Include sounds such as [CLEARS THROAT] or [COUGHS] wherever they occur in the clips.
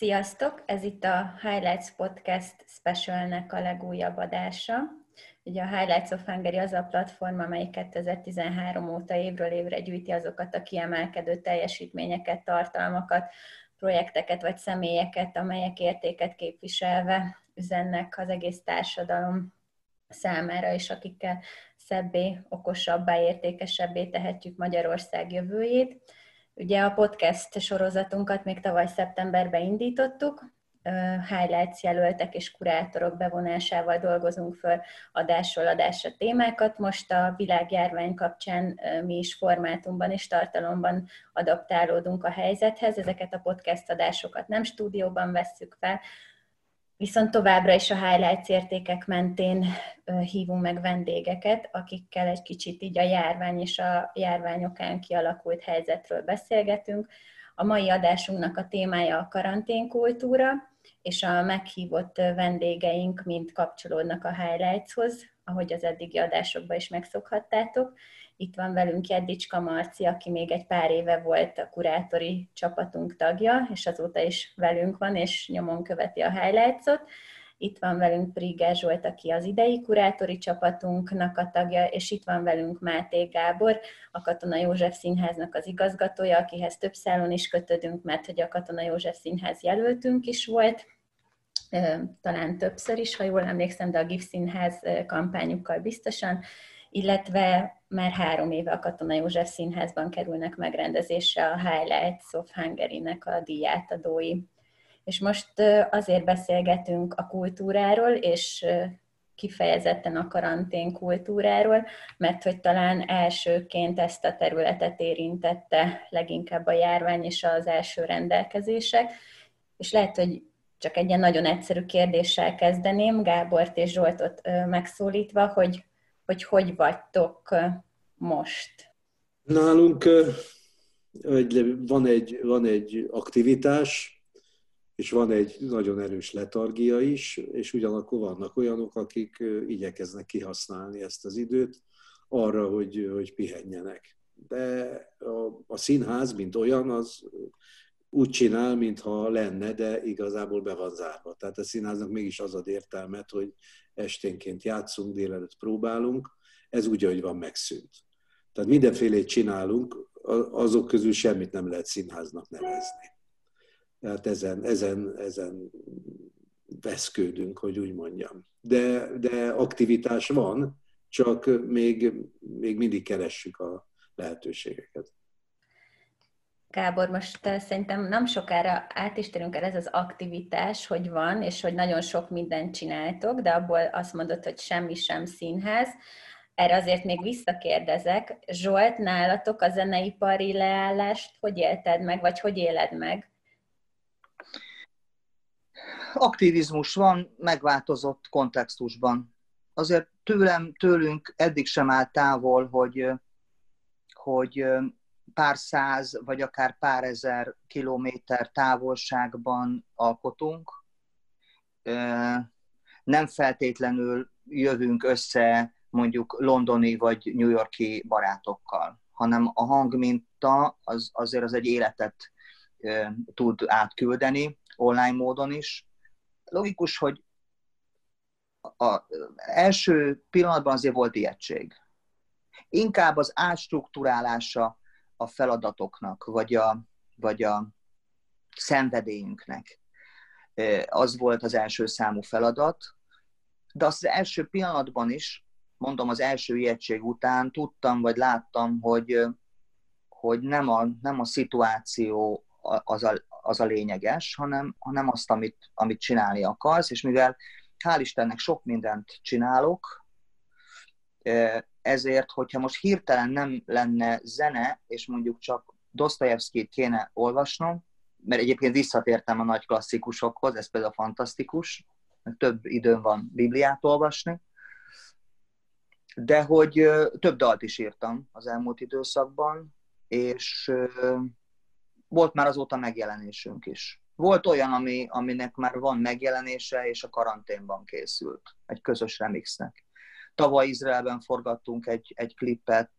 Sziasztok! Ez itt a Highlights Podcast Specialnek a legújabb adása. Ugye a Highlights of Hungary az a platform, amely 2013 óta évről évre gyűjti azokat a kiemelkedő teljesítményeket, tartalmakat, projekteket vagy személyeket, amelyek értéket képviselve üzennek az egész társadalom számára, és akikkel szebbé, okosabbá, értékesebbé tehetjük Magyarország jövőjét. Ugye a podcast sorozatunkat még tavaly szeptemberben indítottuk, highlights jelöltek és kurátorok bevonásával dolgozunk föl adásról adásra témákat. Most a világjárvány kapcsán mi is formátumban és tartalomban adaptálódunk a helyzethez. Ezeket a podcast adásokat nem stúdióban vesszük fel, Viszont továbbra is a highlights értékek mentén hívunk meg vendégeket, akikkel egy kicsit így a járvány és a járványokán kialakult helyzetről beszélgetünk. A mai adásunknak a témája a karanténkultúra, és a meghívott vendégeink mind kapcsolódnak a highlightshoz, ahogy az eddigi adásokban is megszokhattátok. Itt van velünk Jeddicska Marci, aki még egy pár éve volt a kurátori csapatunk tagja, és azóta is velünk van, és nyomon követi a highlights-ot. Itt van velünk Priger Zsolt, aki az idei kurátori csapatunknak a tagja, és itt van velünk Máté Gábor, a Katona József Színháznak az igazgatója, akihez több szálon is kötődünk, mert hogy a Katona József Színház jelöltünk is volt, talán többször is, ha jól emlékszem, de a GIF Színház kampányukkal biztosan, illetve már három éve a Katona József Színházban kerülnek megrendezésre a Highlights of Hungary-nek a díjátadói. És most azért beszélgetünk a kultúráról, és kifejezetten a karantén kultúráról, mert hogy talán elsőként ezt a területet érintette leginkább a járvány és az első rendelkezések, és lehet, hogy csak egy ilyen nagyon egyszerű kérdéssel kezdeném, Gábort és Zsoltot megszólítva, hogy hogy hogy vagytok most? Nálunk van egy, van egy aktivitás, és van egy nagyon erős letargia is, és ugyanakkor vannak olyanok, akik igyekeznek kihasználni ezt az időt arra, hogy, hogy pihenjenek. De a, a színház, mint olyan, az úgy csinál, mintha lenne, de igazából be van zárva. Tehát a színháznak mégis az ad értelmet, hogy esténként játszunk, délelőtt próbálunk, ez úgy, ahogy van, megszűnt. Tehát mindenfélét csinálunk, azok közül semmit nem lehet színháznak nevezni. Tehát ezen, ezen, ezen veszkődünk, hogy úgy mondjam. De, de aktivitás van, csak még, még mindig keressük a lehetőségeket. Gábor, most eh, szerintem nem sokára át is térünk el ez az aktivitás, hogy van, és hogy nagyon sok mindent csináltok, de abból azt mondod, hogy semmi sem színház. Erre azért még visszakérdezek. Zsolt, nálatok a zeneipari leállást hogy élted meg, vagy hogy éled meg? Aktivizmus van, megváltozott kontextusban. Azért tőlem, tőlünk eddig sem áll távol, hogy, hogy pár száz, vagy akár pár ezer kilométer távolságban alkotunk. Nem feltétlenül jövünk össze mondjuk londoni vagy New Yorki barátokkal, hanem a hangminta az, azért az egy életet tud átküldeni, online módon is. Logikus, hogy az első pillanatban azért volt ijegység. Inkább az átstruktúrálása a feladatoknak, vagy a, vagy a szenvedélyünknek. Az volt az első számú feladat, de az első pillanatban is, mondom az első ijegység után tudtam, vagy láttam, hogy, hogy nem, a, nem a szituáció az a, az a lényeges, hanem, hanem azt, amit, amit csinálni akarsz, és mivel hál' Istennek sok mindent csinálok, ezért, hogyha most hirtelen nem lenne zene, és mondjuk csak Dostoyevskit kéne olvasnom, mert egyébként visszatértem a nagy klasszikusokhoz, ez például fantasztikus, több időm van Bibliát olvasni, de hogy több dalt is írtam az elmúlt időszakban, és volt már azóta megjelenésünk is. Volt olyan, ami, aminek már van megjelenése, és a karanténban készült, egy közös remixnek. Tavaly Izraelben forgattunk egy, egy klipet,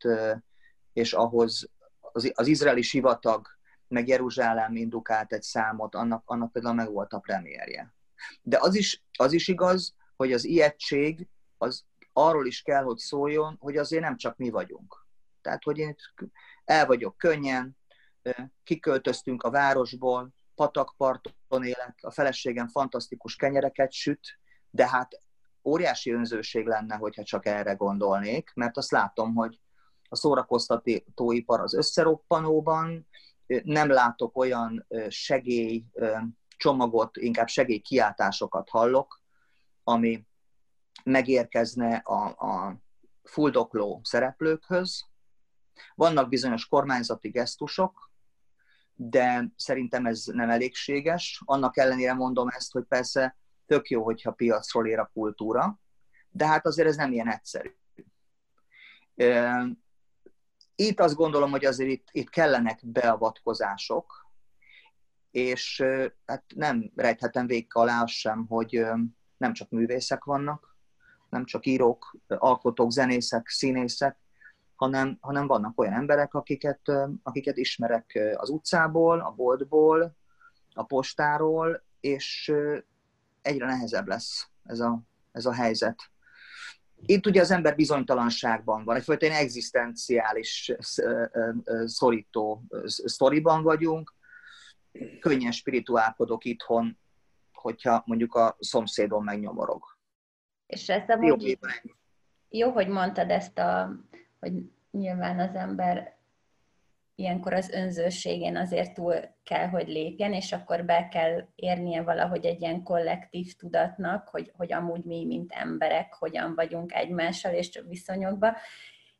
és ahhoz az, az izraeli sivatag meg Jeruzsálem indukált egy számot, annak, annak például meg volt a premierje. De az is, az is igaz, hogy az ijegység az arról is kell, hogy szóljon, hogy azért nem csak mi vagyunk. Tehát, hogy én el vagyok könnyen, kiköltöztünk a városból, patakparton élek, a feleségem fantasztikus kenyereket süt, de hát óriási önzőség lenne, hogyha csak erre gondolnék, mert azt látom, hogy a szórakoztatóipar az összeroppanóban, nem látok olyan segély csomagot, inkább segélykiáltásokat hallok, ami megérkezne a, a fuldokló szereplőkhöz. Vannak bizonyos kormányzati gesztusok, de szerintem ez nem elégséges. Annak ellenére mondom ezt, hogy persze tök jó, hogyha piacról ér a kultúra, de hát azért ez nem ilyen egyszerű. Itt azt gondolom, hogy azért itt, itt kellenek beavatkozások, és hát nem rejthetem végig alá sem, hogy nem csak művészek vannak, nem csak írók, alkotók, zenészek, színészek, hanem, hanem vannak olyan emberek, akiket, akiket ismerek az utcából, a boltból, a postáról, és egyre nehezebb lesz ez a, ez a helyzet. Itt ugye az ember bizonytalanságban van, egyfajta egy egzisztenciális szorító sztoriban vagyunk, könnyen spirituálkodok itthon, hogyha mondjuk a szomszédon megnyomorog. És ez a jó, jó, hogy mondtad ezt, a, hogy nyilván az ember ilyenkor az önzőségén azért túl kell, hogy lépjen, és akkor be kell érnie valahogy egy ilyen kollektív tudatnak, hogy, hogy amúgy mi, mint emberek, hogyan vagyunk egymással és viszonyokban.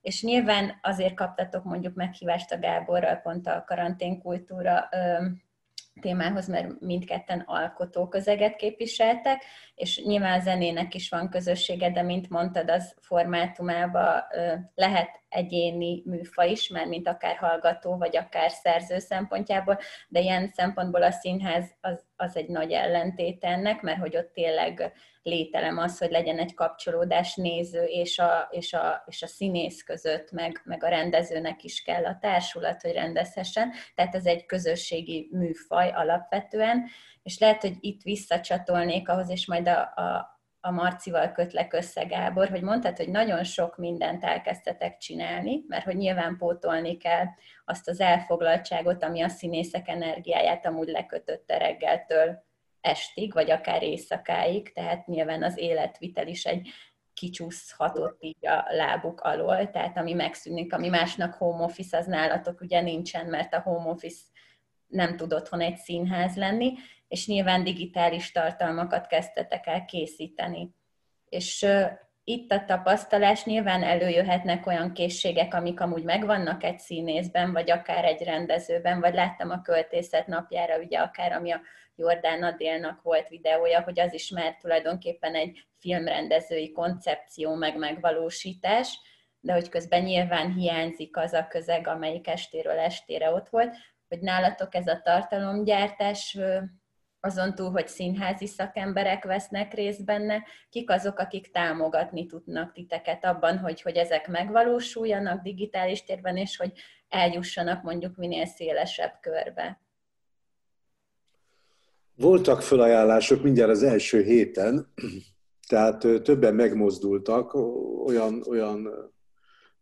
És nyilván azért kaptatok mondjuk meghívást a Gáborral pont a karanténkultúra témához, mert mindketten alkotó közeget képviseltek, és nyilván a zenének is van közössége, de mint mondtad, az formátumában lehet egyéni műfa is, mert mint akár hallgató, vagy akár szerző szempontjából, de ilyen szempontból a színház az, az egy nagy ellentét ennek, mert hogy ott tényleg lételem az, hogy legyen egy kapcsolódás néző és a, és a, és a színész között, meg, meg a rendezőnek is kell a társulat, hogy rendezhessen. Tehát ez egy közösségi műfaj alapvetően, és lehet, hogy itt visszacsatolnék ahhoz, és majd a, a, a Marcival kötlek össze, Gábor, hogy mondtad, hogy nagyon sok mindent elkezdtetek csinálni, mert hogy nyilván pótolni kell azt az elfoglaltságot, ami a színészek energiáját amúgy lekötötte reggeltől estig, vagy akár éjszakáig, tehát nyilván az életvitel is egy kicsúszhatott így a lábuk alól, tehát ami megszűnik, ami másnak home office, az nálatok ugye nincsen, mert a home office nem tud otthon egy színház lenni, és nyilván digitális tartalmakat kezdtetek el készíteni. És itt a tapasztalás nyilván előjöhetnek olyan készségek, amik amúgy megvannak egy színészben, vagy akár egy rendezőben, vagy láttam a költészet napjára, ugye akár ami a Jordán Adélnak volt videója, hogy az is már tulajdonképpen egy filmrendezői koncepció meg megvalósítás, de hogy közben nyilván hiányzik az a közeg, amelyik estéről estére ott volt, hogy nálatok ez a tartalomgyártás azon túl, hogy színházi szakemberek vesznek részt benne, kik azok, akik támogatni tudnak titeket abban, hogy, hogy ezek megvalósuljanak digitális térben, és hogy eljussanak mondjuk minél szélesebb körbe. Voltak felajánlások mindjárt az első héten, tehát többen megmozdultak, olyan, olyan,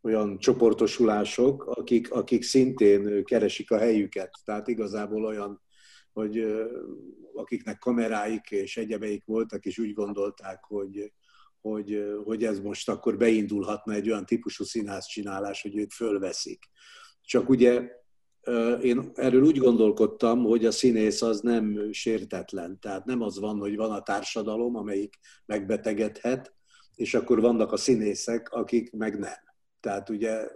olyan csoportosulások, akik, akik szintén keresik a helyüket. Tehát igazából olyan, hogy akiknek kameráik és egyebeik voltak, és úgy gondolták, hogy, hogy, hogy ez most akkor beindulhatna egy olyan típusú színház csinálás, hogy ők fölveszik. Csak ugye én erről úgy gondolkodtam, hogy a színész az nem sértetlen. Tehát nem az van, hogy van a társadalom, amelyik megbetegedhet, és akkor vannak a színészek, akik meg nem. Tehát ugye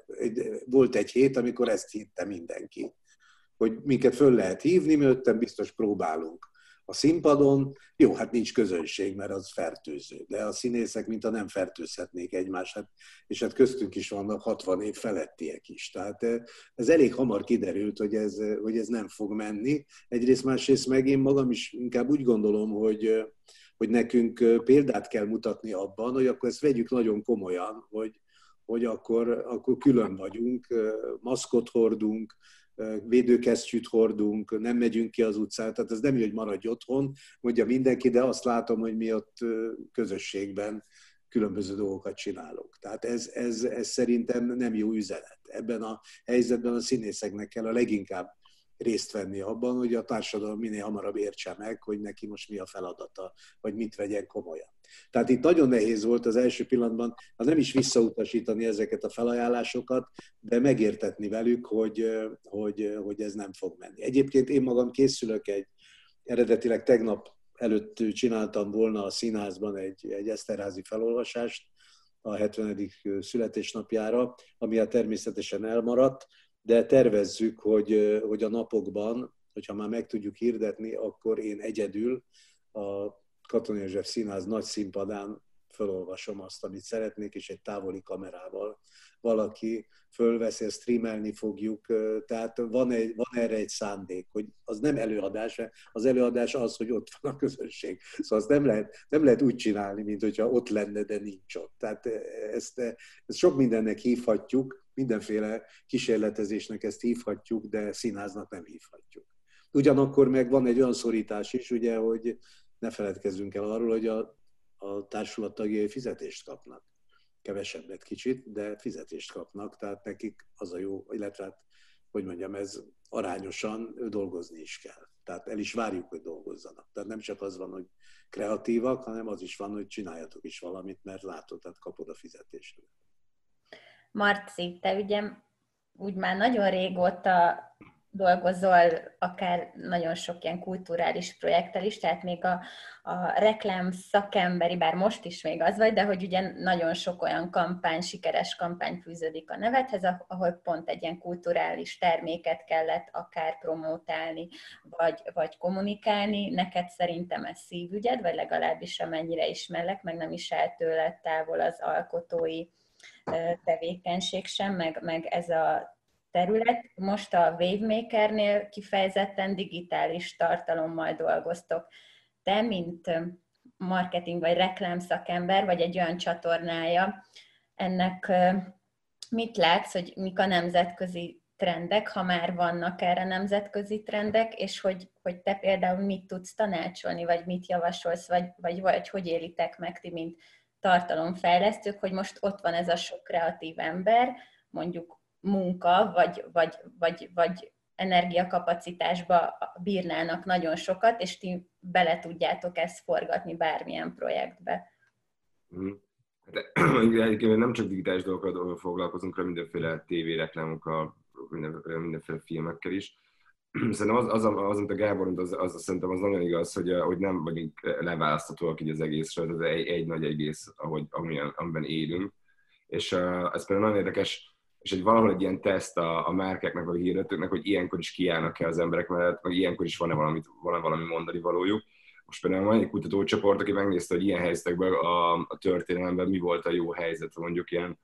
volt egy hét, amikor ezt hitte mindenki, hogy minket föl lehet hívni, mi ötten biztos próbálunk a színpadon, jó, hát nincs közönség, mert az fertőző, de a színészek mint a nem fertőzhetnék egymást, hát, és hát köztünk is vannak 60 év felettiek is. Tehát eh, ez elég hamar kiderült, hogy ez, eh, hogy ez nem fog menni. Egyrészt, másrészt meg én magam is inkább úgy gondolom, hogy, eh, hogy nekünk példát kell mutatni abban, hogy akkor ezt vegyük nagyon komolyan, hogy, hogy akkor, akkor külön vagyunk, maszkot hordunk, védőkesztyűt hordunk, nem megyünk ki az utcára, tehát ez nem így, hogy maradj otthon, mondja mindenki, de azt látom, hogy mi ott közösségben különböző dolgokat csinálunk. Tehát ez, ez, ez szerintem nem jó üzenet. Ebben a helyzetben a színészeknek kell a leginkább részt venni abban, hogy a társadalom minél hamarabb értse meg, hogy neki most mi a feladata, vagy mit vegyen komolyan. Tehát itt nagyon nehéz volt az első pillanatban, ha nem is visszautasítani ezeket a felajánlásokat, de megértetni velük, hogy, hogy, hogy ez nem fog menni. Egyébként én magam készülök egy, eredetileg tegnap előtt csináltam volna a színházban egy, egy Eszterházi felolvasást a 70. születésnapjára, ami a természetesen elmaradt, de tervezzük, hogy, hogy a napokban, hogyha már meg tudjuk hirdetni, akkor én egyedül a Katona József Színház nagy színpadán felolvasom azt, amit szeretnék, és egy távoli kamerával valaki fölveszi, streamelni fogjuk, tehát van, egy, van erre egy szándék, hogy az nem előadás, az előadás az, hogy ott van a közönség. Szóval azt nem lehet, nem lehet úgy csinálni, mint hogyha ott lenne, de nincs ott. Tehát ezt, ezt sok mindennek hívhatjuk, mindenféle kísérletezésnek ezt hívhatjuk, de színháznak nem hívhatjuk. Ugyanakkor meg van egy olyan szorítás is, ugye, hogy ne feledkezzünk el arról, hogy a, a társulat tagjai fizetést kapnak. Kevesebbet kicsit, de fizetést kapnak, tehát nekik az a jó, illetve hát, hogy mondjam, ez arányosan dolgozni is kell. Tehát el is várjuk, hogy dolgozzanak. Tehát nem csak az van, hogy kreatívak, hanem az is van, hogy csináljatok is valamit, mert látod, tehát kapod a fizetést. Marci, te ugye úgy már nagyon régóta dolgozol akár nagyon sok ilyen kulturális projekttel is, tehát még a, a reklám szakemberi, bár most is még az vagy, de hogy ugye nagyon sok olyan kampány, sikeres kampány fűződik a nevedhez, ahol pont egy ilyen kulturális terméket kellett akár promótálni, vagy, vagy kommunikálni. Neked szerintem ez szívügyed, vagy legalábbis amennyire ismerlek, meg nem is el tőle távol az alkotói tevékenység sem, meg, meg ez a terület. Most a Wavemakernél kifejezetten digitális tartalommal dolgoztok. Te, mint marketing vagy reklám szakember, vagy egy olyan csatornája, ennek mit látsz, hogy mik a nemzetközi trendek, ha már vannak erre nemzetközi trendek, és hogy, hogy te például mit tudsz tanácsolni, vagy mit javasolsz, vagy, vagy, vagy hogy élitek meg ti, mint tartalomfejlesztők, hogy most ott van ez a sok kreatív ember, mondjuk munka, vagy, vagy, vagy, vagy energiakapacitásba bírnának nagyon sokat, és ti bele tudjátok ezt forgatni bármilyen projektbe. Mm. Hát, [CLEARS THROAT] egyébként nem csak digitális dolgokkal foglalkozunk, hanem mindenféle tévéreklámokkal, mindenféle, filmekkel is. [CLEARS THROAT] Szerintem az, az, az, amit a Gábor mondta, az, az, szerintem az nagyon igaz, hogy, hogy nem vagyunk leválaszthatóak így az egészről, ez egy, egy nagy egész, ahogy, amilyen, amiben élünk. És uh, ez például nagyon érdekes, és egy valahol egy ilyen teszt a, a márkáknak, vagy a hirdetőknek, hogy ilyenkor is kiállnak-e az emberek mellett, vagy ilyenkor is van-e valamit, van-e valami mondani valójuk. Most például van egy kutatócsoport, aki megnézte, hogy ilyen helyzetekben a, a történelemben mi volt a jó helyzet, mondjuk ilyen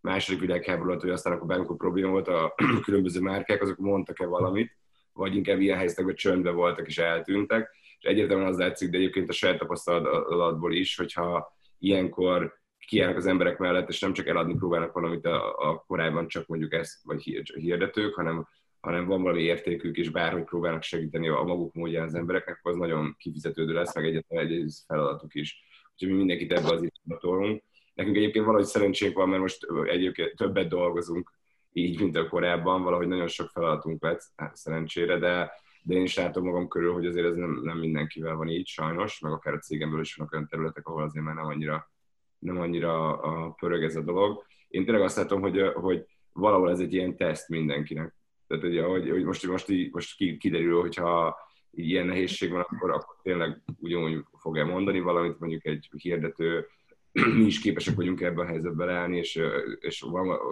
második világháború alatt, hogy aztán akkor bármikor probléma volt, a [CLEARS THROAT] különböző márkák, azok mondtak-e valamit, vagy inkább ilyen helyzetekben csöndbe voltak és eltűntek, és egyértelműen az látszik, de egyébként a saját tapasztalatból is, hogyha ilyenkor kiállnak az emberek mellett, és nem csak eladni próbálnak valamit a, a korábban csak mondjuk ezt, vagy hirdetők, hanem, hanem van valami értékük, és bárhogy próbálnak segíteni a maguk módján az embereknek, az nagyon kifizetődő lesz, meg egyetlen egy feladatuk is. Úgyhogy mi mindenkit ebbe az irányba tolunk. Nekünk egyébként valahogy szerencsénk van, mert most egyébként többet dolgozunk így, mint a korábban, valahogy nagyon sok feladatunk lett, hát szerencsére, de, de én is látom magam körül, hogy azért ez nem, nem mindenkivel van így, sajnos, meg akár a cégemből is vannak olyan területek, ahol azért már nem annyira nem annyira a pörög ez a dolog. Én tényleg azt látom, hogy, hogy valahol ez egy ilyen teszt mindenkinek. Tehát, ugye, hogy, hogy most, most, így, most kiderül, hogyha ilyen nehézség van, akkor, akkor tényleg ugyanúgy fog mondani valamit, mondjuk egy hirdető, mi is képesek vagyunk ebbe a helyzetbe leállni, és, és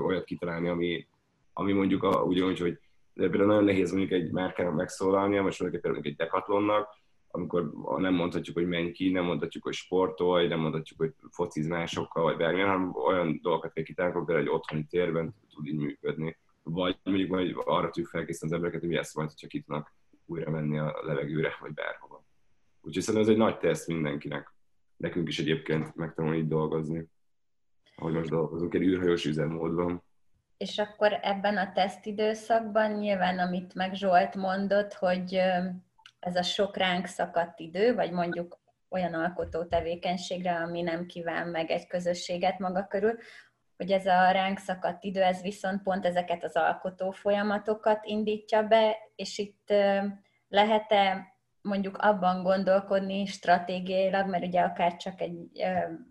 olyat kitalálni, ami, ami mondjuk a, ugyanúgy, hogy de például nagyon nehéz mondjuk egy márkának megszólalnia, most mondjuk például egy dekatlonnak, amikor nem mondhatjuk, hogy menj ki, nem mondhatjuk, hogy sportolj, nem mondhatjuk, hogy fociz másokkal, vagy bármilyen, hanem olyan dolgokat kell kitálni, például egy otthoni térben tud így működni. Vagy mondjuk majd arra tudjuk felkészíteni az embereket, hogy ezt majd, hogyha ki tudnak újra menni a levegőre, vagy bárhova. Úgyhogy szerintem ez egy nagy teszt mindenkinek. Nekünk is egyébként megtanulni így dolgozni. Ahogy most dolgozunk egy űrhajós üzemmódban. és akkor ebben a tesztidőszakban nyilván, amit meg Zsolt mondott, hogy ez a sok ránk szakadt idő, vagy mondjuk olyan alkotó tevékenységre, ami nem kíván meg egy közösséget maga körül, hogy ez a ránk szakadt idő, ez viszont pont ezeket az alkotó folyamatokat indítja be, és itt lehet-e mondjuk abban gondolkodni stratégiailag, mert ugye akár csak egy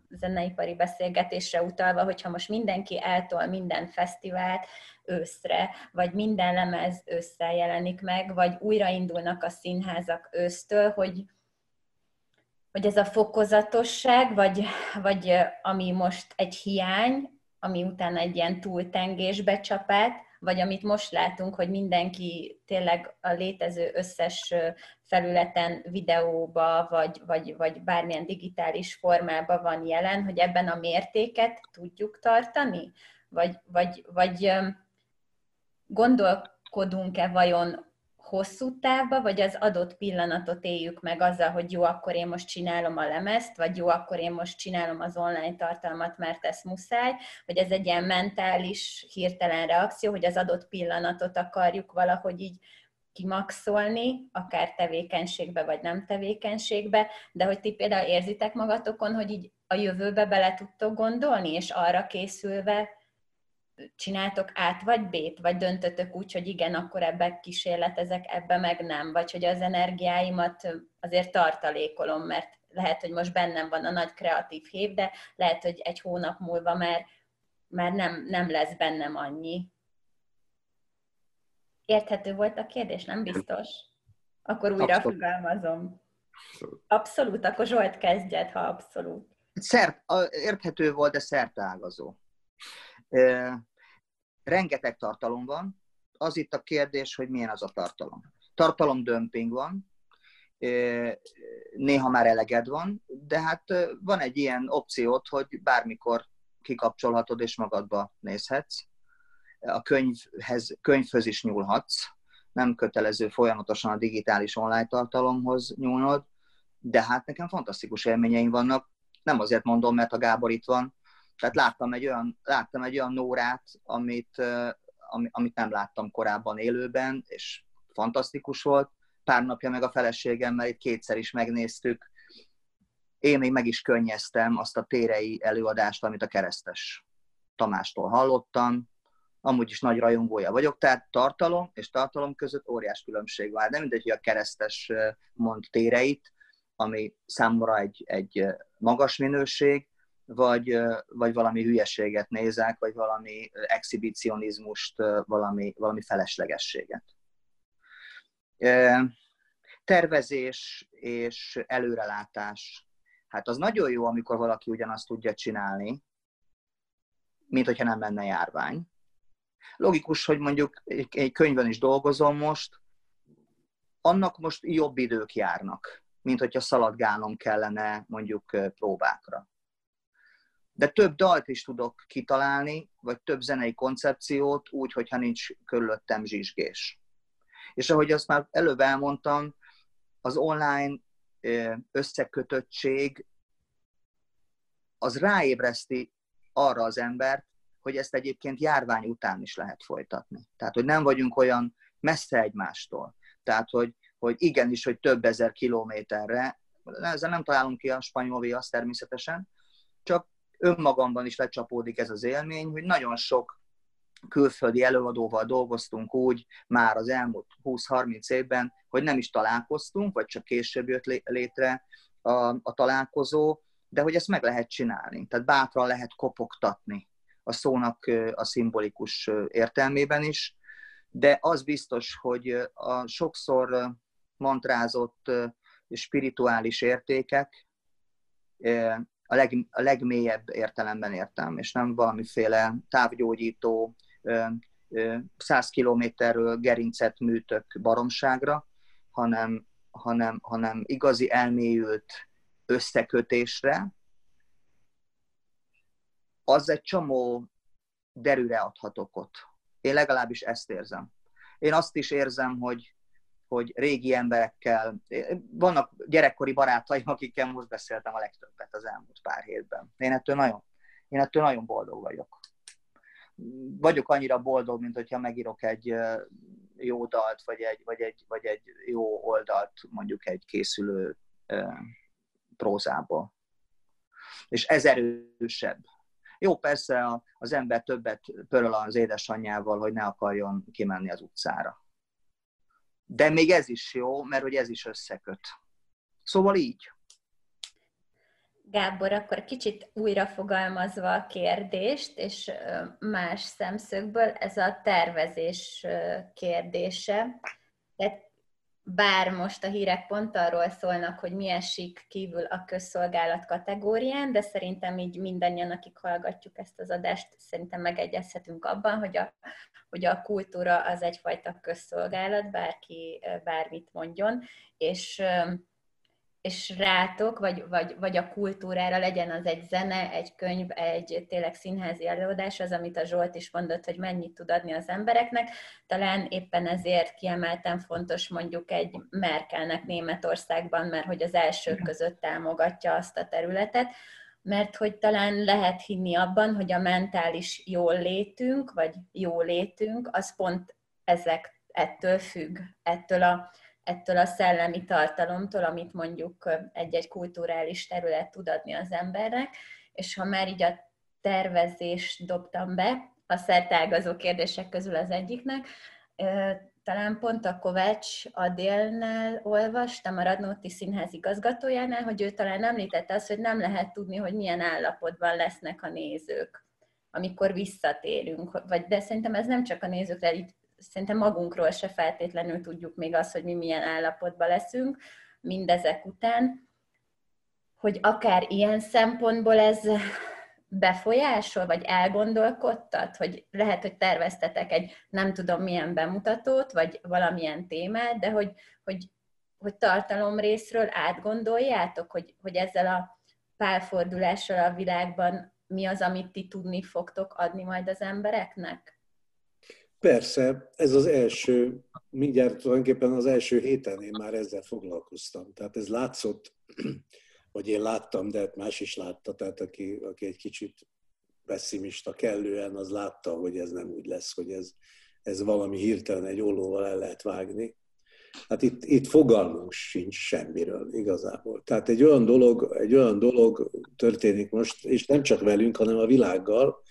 zeneipari beszélgetésre utalva, hogyha most mindenki eltol minden fesztivált őszre, vagy minden lemez ősszel jelenik meg, vagy újraindulnak a színházak ősztől, hogy, hogy ez a fokozatosság, vagy, vagy ami most egy hiány, ami utána egy ilyen túltengésbe csapát, vagy amit most látunk, hogy mindenki tényleg a létező összes felületen videóba, vagy, vagy, vagy bármilyen digitális formában van jelen, hogy ebben a mértéket tudjuk tartani? Vagy, vagy, vagy gondolkodunk-e vajon hosszú távba, vagy az adott pillanatot éljük meg azzal, hogy jó, akkor én most csinálom a lemezt, vagy jó, akkor én most csinálom az online tartalmat, mert ez muszáj, vagy ez egy ilyen mentális, hirtelen reakció, hogy az adott pillanatot akarjuk valahogy így kimaxolni, akár tevékenységbe, vagy nem tevékenységbe, de hogy ti például érzitek magatokon, hogy így a jövőbe bele tudtok gondolni, és arra készülve csináltok át vagy B-t, vagy döntötök úgy, hogy igen, akkor ebbe kísérletezek, ebbe meg nem, vagy hogy az energiáimat azért tartalékolom, mert lehet, hogy most bennem van a nagy kreatív hív, de lehet, hogy egy hónap múlva már, már nem, nem lesz bennem annyi. Érthető volt a kérdés, nem biztos? Akkor újra abszolút. fogalmazom. Abszolút, akkor Zsolt kezdjed, ha abszolút. Szert, érthető volt, de szertágazó. Rengeteg tartalom van, az itt a kérdés, hogy milyen az a tartalom. Tartalomdömping van, néha már eleged van, de hát van egy ilyen opciót, hogy bármikor kikapcsolhatod és magadba nézhetsz. A könyvhez, könyvhöz is nyúlhatsz, nem kötelező folyamatosan a digitális online tartalomhoz nyúlnod, de hát nekem fantasztikus élményeim vannak. Nem azért mondom, mert a Gábor itt van, tehát láttam egy olyan, láttam egy olyan Nórát, amit, amit nem láttam korábban élőben, és fantasztikus volt. Pár napja meg a feleségemmel itt kétszer is megnéztük. Én még meg is könnyeztem azt a térei előadást, amit a keresztes Tamástól hallottam. Amúgy is nagy rajongója vagyok, tehát tartalom és tartalom között óriás különbség van. Nem mindegy, hogy a keresztes mond téreit, ami számomra egy, egy magas minőség, vagy, vagy valami hülyeséget nézek, vagy valami exhibicionizmust, valami, valami feleslegességet. Tervezés és előrelátás. Hát az nagyon jó, amikor valaki ugyanazt tudja csinálni, mint hogyha nem lenne járvány. Logikus, hogy mondjuk egy könyvben is dolgozom most, annak most jobb idők járnak, mint hogyha szaladgálnom kellene mondjuk próbákra de több dalt is tudok kitalálni, vagy több zenei koncepciót úgy, hogyha nincs körülöttem zsizsgés. És ahogy azt már előbb elmondtam, az online összekötöttség az ráébreszti arra az embert, hogy ezt egyébként járvány után is lehet folytatni. Tehát, hogy nem vagyunk olyan messze egymástól. Tehát, hogy, hogy igenis, hogy több ezer kilométerre, ezzel nem találunk ki a spanyol viasz természetesen, csak önmagamban is lecsapódik ez az élmény, hogy nagyon sok külföldi előadóval dolgoztunk úgy már az elmúlt 20-30 évben, hogy nem is találkoztunk, vagy csak később jött létre a, a találkozó, de hogy ezt meg lehet csinálni. Tehát bátran lehet kopogtatni a szónak a szimbolikus értelmében is, de az biztos, hogy a sokszor mantrázott spirituális értékek a, leg, a legmélyebb értelemben értem, és nem valamiféle távgyógyító, 100 kilométerről gerincet műtök baromságra, hanem, hanem, hanem igazi elmélyült összekötésre, az egy csomó derűre adhat okot. Én legalábbis ezt érzem. Én azt is érzem, hogy, hogy régi emberekkel, vannak gyerekkori barátaim, akikkel most beszéltem a legtöbbet az elmúlt pár hétben. Én ettől nagyon, én ettől nagyon boldog vagyok. vagyok annyira boldog, mint hogyha megírok egy jó dalt, vagy egy, vagy egy, vagy egy jó oldalt mondjuk egy készülő prózából. És ez erősebb. Jó, persze az ember többet pöröl az édesanyjával, hogy ne akarjon kimenni az utcára. De még ez is jó, mert hogy ez is összeköt. Szóval így. Gábor, akkor kicsit újra fogalmazva a kérdést, és más szemszögből, ez a tervezés kérdése. Tehát bár most a hírek pont arról szólnak, hogy mi esik kívül a közszolgálat kategórián, de szerintem így mindannyian, akik hallgatjuk ezt az adást, szerintem megegyezhetünk abban, hogy a, hogy a kultúra az egyfajta közszolgálat, bárki bármit mondjon, és és rátok, vagy, vagy, vagy a kultúrára legyen az egy zene, egy könyv, egy tényleg színházi előadás, az, amit a Zsolt is mondott, hogy mennyit tud adni az embereknek. Talán éppen ezért kiemelten fontos mondjuk egy Merkelnek Németországban, mert hogy az elsők között támogatja azt a területet, mert hogy talán lehet hinni abban, hogy a mentális jól létünk, vagy jó létünk, az pont ezek ettől függ, ettől a ettől a szellemi tartalomtól, amit mondjuk egy-egy kulturális terület tud adni az embernek, és ha már így a tervezést dobtam be, a szertágazó kérdések közül az egyiknek, talán pont a Kovács Adélnál olvastam, a Radnóti Színház igazgatójánál, hogy ő talán említette azt, hogy nem lehet tudni, hogy milyen állapotban lesznek a nézők, amikor visszatérünk. Vagy, de szerintem ez nem csak a nézőkre, itt szerintem magunkról se feltétlenül tudjuk még azt, hogy mi milyen állapotban leszünk mindezek után, hogy akár ilyen szempontból ez befolyásol, vagy elgondolkodtat, hogy lehet, hogy terveztetek egy nem tudom milyen bemutatót, vagy valamilyen témát, de hogy, hogy, hogy tartalom részről átgondoljátok, hogy, hogy ezzel a pálfordulással a világban mi az, amit ti tudni fogtok adni majd az embereknek? Persze, ez az első, mindjárt tulajdonképpen az első héten én már ezzel foglalkoztam. Tehát ez látszott, [CLEARS THROAT] vagy én láttam, de hát más is látta, tehát aki, aki egy kicsit pessimista kellően, az látta, hogy ez nem úgy lesz, hogy ez, ez valami hirtelen egy ollóval el lehet vágni. Hát itt, itt fogalmunk sincs semmiről igazából. Tehát egy olyan dolog, egy olyan dolog történik most, és nem csak velünk, hanem a világgal,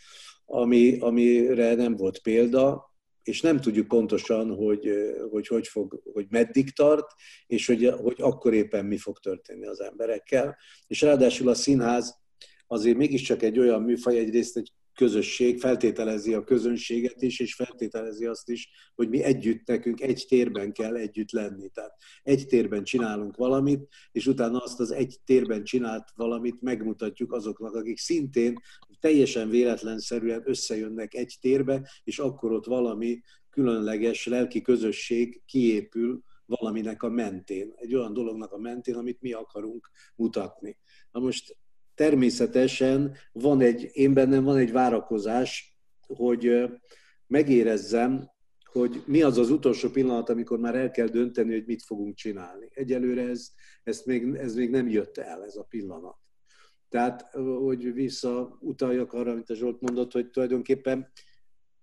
ami, amire nem volt példa, és nem tudjuk pontosan, hogy hogy, hogy, fog, hogy meddig tart, és hogy, hogy akkor éppen mi fog történni az emberekkel. És ráadásul a színház azért mégiscsak egy olyan műfaj, egyrészt egy közösség, feltételezi a közönséget is, és feltételezi azt is, hogy mi együtt nekünk egy térben kell együtt lenni. Tehát egy térben csinálunk valamit, és utána azt az egy térben csinált valamit megmutatjuk azoknak, akik szintén teljesen véletlenszerűen összejönnek egy térbe, és akkor ott valami különleges lelki közösség kiépül valaminek a mentén, egy olyan dolognak a mentén, amit mi akarunk mutatni. Na most természetesen van egy, én bennem van egy várakozás, hogy megérezzem, hogy mi az az utolsó pillanat, amikor már el kell dönteni, hogy mit fogunk csinálni. Egyelőre ez, ez, még, ez még nem jött el, ez a pillanat. Tehát, hogy visszautaljak arra, amit a Zsolt mondott, hogy tulajdonképpen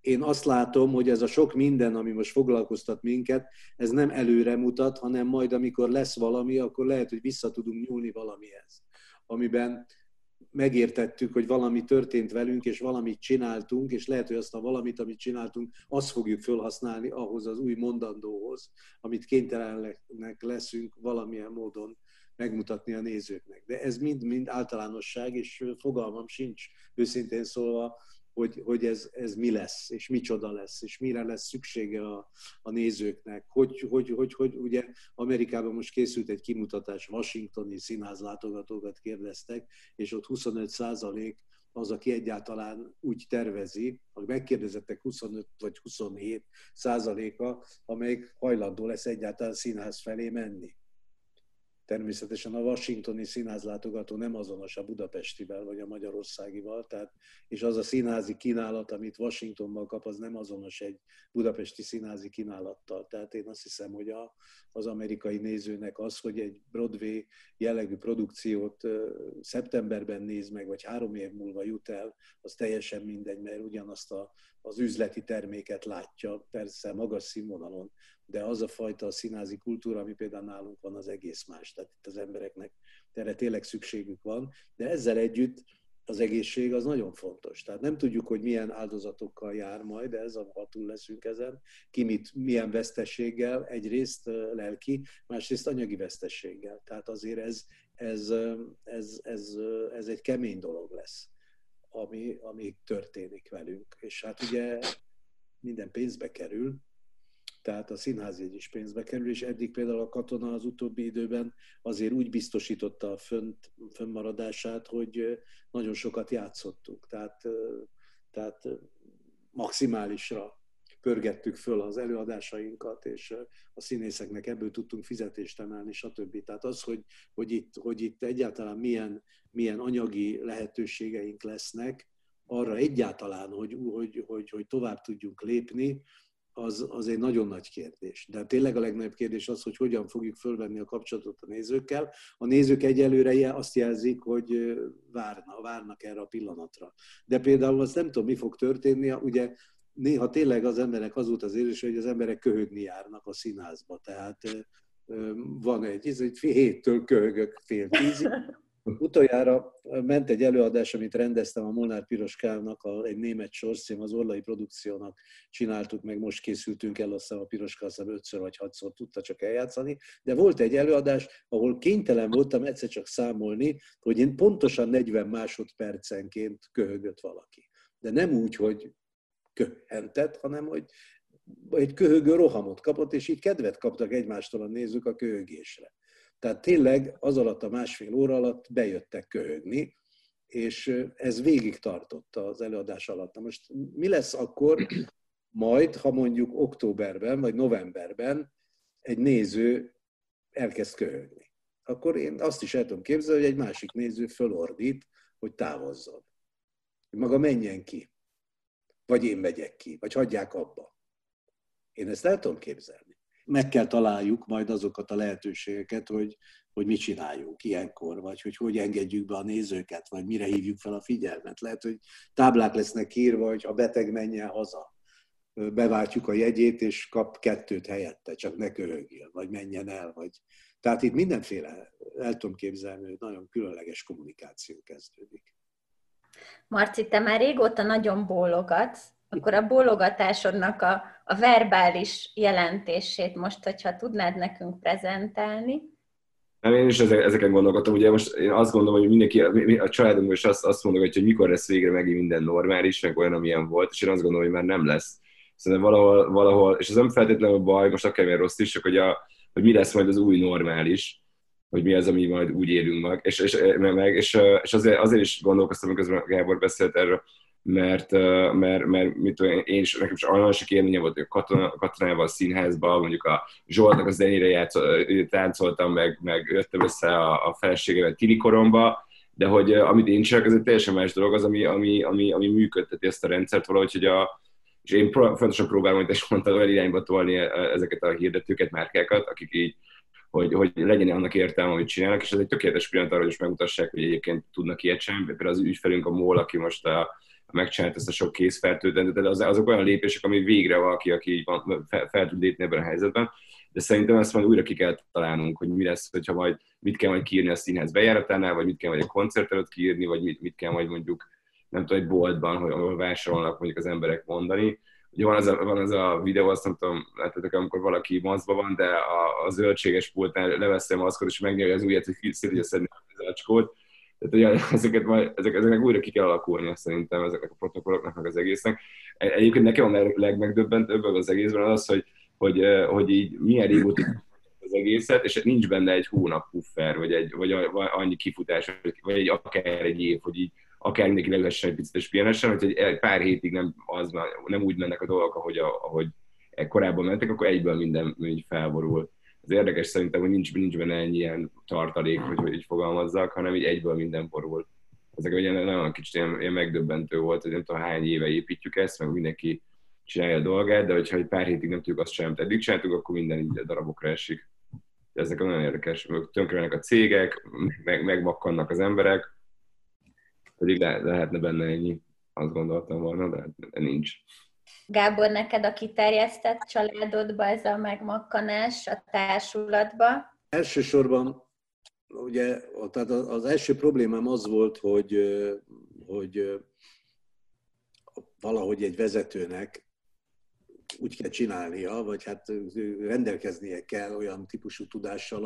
én azt látom, hogy ez a sok minden, ami most foglalkoztat minket, ez nem előre mutat, hanem majd, amikor lesz valami, akkor lehet, hogy vissza tudunk nyúlni valamihez. Amiben megértettük, hogy valami történt velünk, és valamit csináltunk, és lehet, hogy azt a valamit, amit csináltunk, azt fogjuk felhasználni ahhoz az új mondandóhoz, amit kénytelenek leszünk valamilyen módon megmutatni a nézőknek. De ez mind-mind általánosság, és fogalmam sincs, őszintén szólva, hogy, hogy ez, ez mi lesz, és micsoda lesz, és mire lesz szüksége a, a nézőknek. Hogy, hogy, hogy, hogy, ugye Amerikában most készült egy kimutatás, washingtoni színházlátogatókat kérdeztek, és ott 25 százalék az, aki egyáltalán úgy tervezi, a megkérdezettek 25 vagy 27 százaléka, amelyik hajlandó lesz egyáltalán színház felé menni. Természetesen a washingtoni színházlátogató nem azonos a budapestivel vagy a magyarországival, tehát, és az a színházi kínálat, amit Washingtonban kap, az nem azonos egy budapesti színházi kínálattal. Tehát én azt hiszem, hogy a, az amerikai nézőnek az, hogy egy Broadway jellegű produkciót szeptemberben néz meg, vagy három év múlva jut el, az teljesen mindegy, mert ugyanazt a, az üzleti terméket látja, persze magas színvonalon, de az a fajta színázi kultúra, ami például nálunk van, az egész más. Tehát itt az embereknek erre tényleg szükségük van, de ezzel együtt az egészség az nagyon fontos. Tehát nem tudjuk, hogy milyen áldozatokkal jár majd, ez a túl leszünk ezen, ki mit, milyen vesztességgel, egyrészt lelki, másrészt anyagi vesztességgel. Tehát azért ez, ez, ez, ez, ez egy kemény dolog lesz, ami, ami történik velünk. És hát ugye minden pénzbe kerül, tehát a színházjegy is pénzbe kerül, és eddig például a katona az utóbbi időben azért úgy biztosította a fönt, fönnmaradását, hogy nagyon sokat játszottuk. Tehát, tehát maximálisra pörgettük föl az előadásainkat, és a színészeknek ebből tudtunk fizetést emelni, stb. Tehát az, hogy, hogy, itt, hogy itt egyáltalán milyen, milyen anyagi lehetőségeink lesznek, arra egyáltalán, hogy, hogy, hogy, hogy tovább tudjunk lépni, az, az egy nagyon nagy kérdés. De tényleg a legnagyobb kérdés az, hogy hogyan fogjuk fölvenni a kapcsolatot a nézőkkel. A nézők egyelőre azt jelzik, hogy várna, várnak erre a pillanatra. De például azt nem tudom, mi fog történni, ugye néha tényleg az emberek az volt az érzés, hogy az emberek köhögni járnak a színházba. Tehát van egy, ez egy héttől köhögök fél tízig, [LAUGHS] Utoljára ment egy előadás, amit rendeztem a Molnár Piroskálnak, a, egy német sorszím, az Orlai produkciónak csináltuk, meg most készültünk el, azt a Piroska azt ötször vagy hatszor tudta csak eljátszani, de volt egy előadás, ahol kénytelen voltam egyszer csak számolni, hogy én pontosan 40 másodpercenként köhögött valaki. De nem úgy, hogy köhentett, hanem hogy egy köhögő rohamot kapott, és így kedvet kaptak egymástól a nézők a köhögésre. Tehát tényleg az alatt a másfél óra alatt bejöttek köhögni, és ez végig tartotta az előadás alatt. Na most mi lesz akkor majd, ha mondjuk októberben vagy novemberben egy néző elkezd köhögni? Akkor én azt is el tudom képzelni, hogy egy másik néző fölordít, hogy távozzon. Maga menjen ki. Vagy én megyek ki, vagy hagyják abba. Én ezt el tudom képzelni meg kell találjuk majd azokat a lehetőségeket, hogy, hogy mit csináljunk ilyenkor, vagy hogy hogy engedjük be a nézőket, vagy mire hívjuk fel a figyelmet. Lehet, hogy táblák lesznek írva, hogy a beteg menjen haza. Beváltjuk a jegyét, és kap kettőt helyette, csak ne körögjön, vagy menjen el. Vagy... Tehát itt mindenféle, el tudom képzelni, hogy nagyon különleges kommunikáció kezdődik. Marci, te már régóta nagyon bólogatsz, akkor a bólogatásodnak a, a verbális jelentését most, hogyha tudnád nekünk prezentálni. Nem, én is ezeken gondolkodtam. Ugye most én azt gondolom, hogy mindenki, a családom is azt, azt mondja, hogy mikor lesz végre megint minden normális, meg olyan, amilyen volt, és én azt gondolom, hogy már nem lesz. Szerintem valahol, valahol és ez nem feltétlenül baj, most akár rossz is, csak hogy, a, hogy mi lesz majd az új normális, hogy mi az, ami majd úgy élünk meg. És, és, meg, és, és azért, azért is gondolkoztam, miközben Gábor beszélt erről, mert, mert, mert mit tudom, én is, nekem is olyan sok élménye volt, hogy katona, katonával színházban, mondjuk a Zsoltnak a zenére játszol, táncoltam, meg, meg jöttem össze a, a feleségemet tilikoromba, de hogy amit én csinálok, ez egy teljesen más dolog, az, ami, ami, ami, ami működteti ezt a rendszert valahogy, hogy a, és én fontosan próbálom, hogy te mondtad, olyan irányba tolni ezeket a hirdetőket, márkákat, akik így hogy, hogy legyen annak értelme, amit csinálnak, és ez egy tökéletes pillanat arra, hogy is megmutassák, hogy egyébként tudnak ilyet sem. Például az ügyfelünk a MOL, aki most a, megcsinált ezt a sok készfertőtlenül, de az, azok olyan lépések, ami végre valaki, aki van, fel, fel tud lépni ebben a helyzetben. De szerintem ezt majd újra ki kell találnunk, hogy mi lesz, hogyha majd mit kell majd kiírni a színház bejáratánál, vagy mit kell majd egy koncert előtt kiírni, vagy mit, mit kell majd mondjuk, nem tudom, egy boltban, hogy ahol vásárolnak mondjuk az emberek mondani. Ugye van az a, van az a videó, azt nem tudom, látjátok, amikor valaki maszkban van, de a, a zöldséges pultnál leveszi a maszkot, és megnyelje az ujját, hogy szétügye szedni a zacskót tehát ugye ezeket majd, ezek, ezeknek újra ki kell alakulni szerintem ezeknek a protokolloknak, meg az egésznek. E, egyébként nekem a legmegdöbbentőbb az egészben az, hogy, hogy, hogy így milyen régóta az egészet, és nincs benne egy hónap puffer, vagy, egy, vagy, annyi kifutás, vagy egy, akár egy év, hogy így akár mindenki lehessen egy picit és pihenesen, hogy egy pár hétig nem, az, nem úgy mennek a dolgok, ahogy, ahogy korábban mentek, akkor egyből minden így felborul. Az érdekes szerintem, hogy nincs, nincs benne ennyi ilyen tartalék, hogy, hogy így fogalmazzak, hanem így egyből minden borul. Ezek ugye nagyon kicsit ilyen, ilyen megdöbbentő volt, hogy nem tudom hány éve építjük ezt, meg mindenki csinálja a dolgát, de hogyha egy pár hétig nem tudjuk azt sem, amit eddig csináltuk, akkor minden így darabokra esik. Ezek nagyon érdekes, tönkrenek a cégek, meg, megmakkannak az emberek, pedig le, lehetne benne ennyi, azt gondoltam volna, de, de nincs. Gábor, neked a kiterjesztett családodba ez a megmakkanás a társulatba? Elsősorban ugye tehát az első problémám az volt, hogy, hogy valahogy egy vezetőnek úgy kell csinálnia, vagy hát rendelkeznie kell olyan típusú tudással,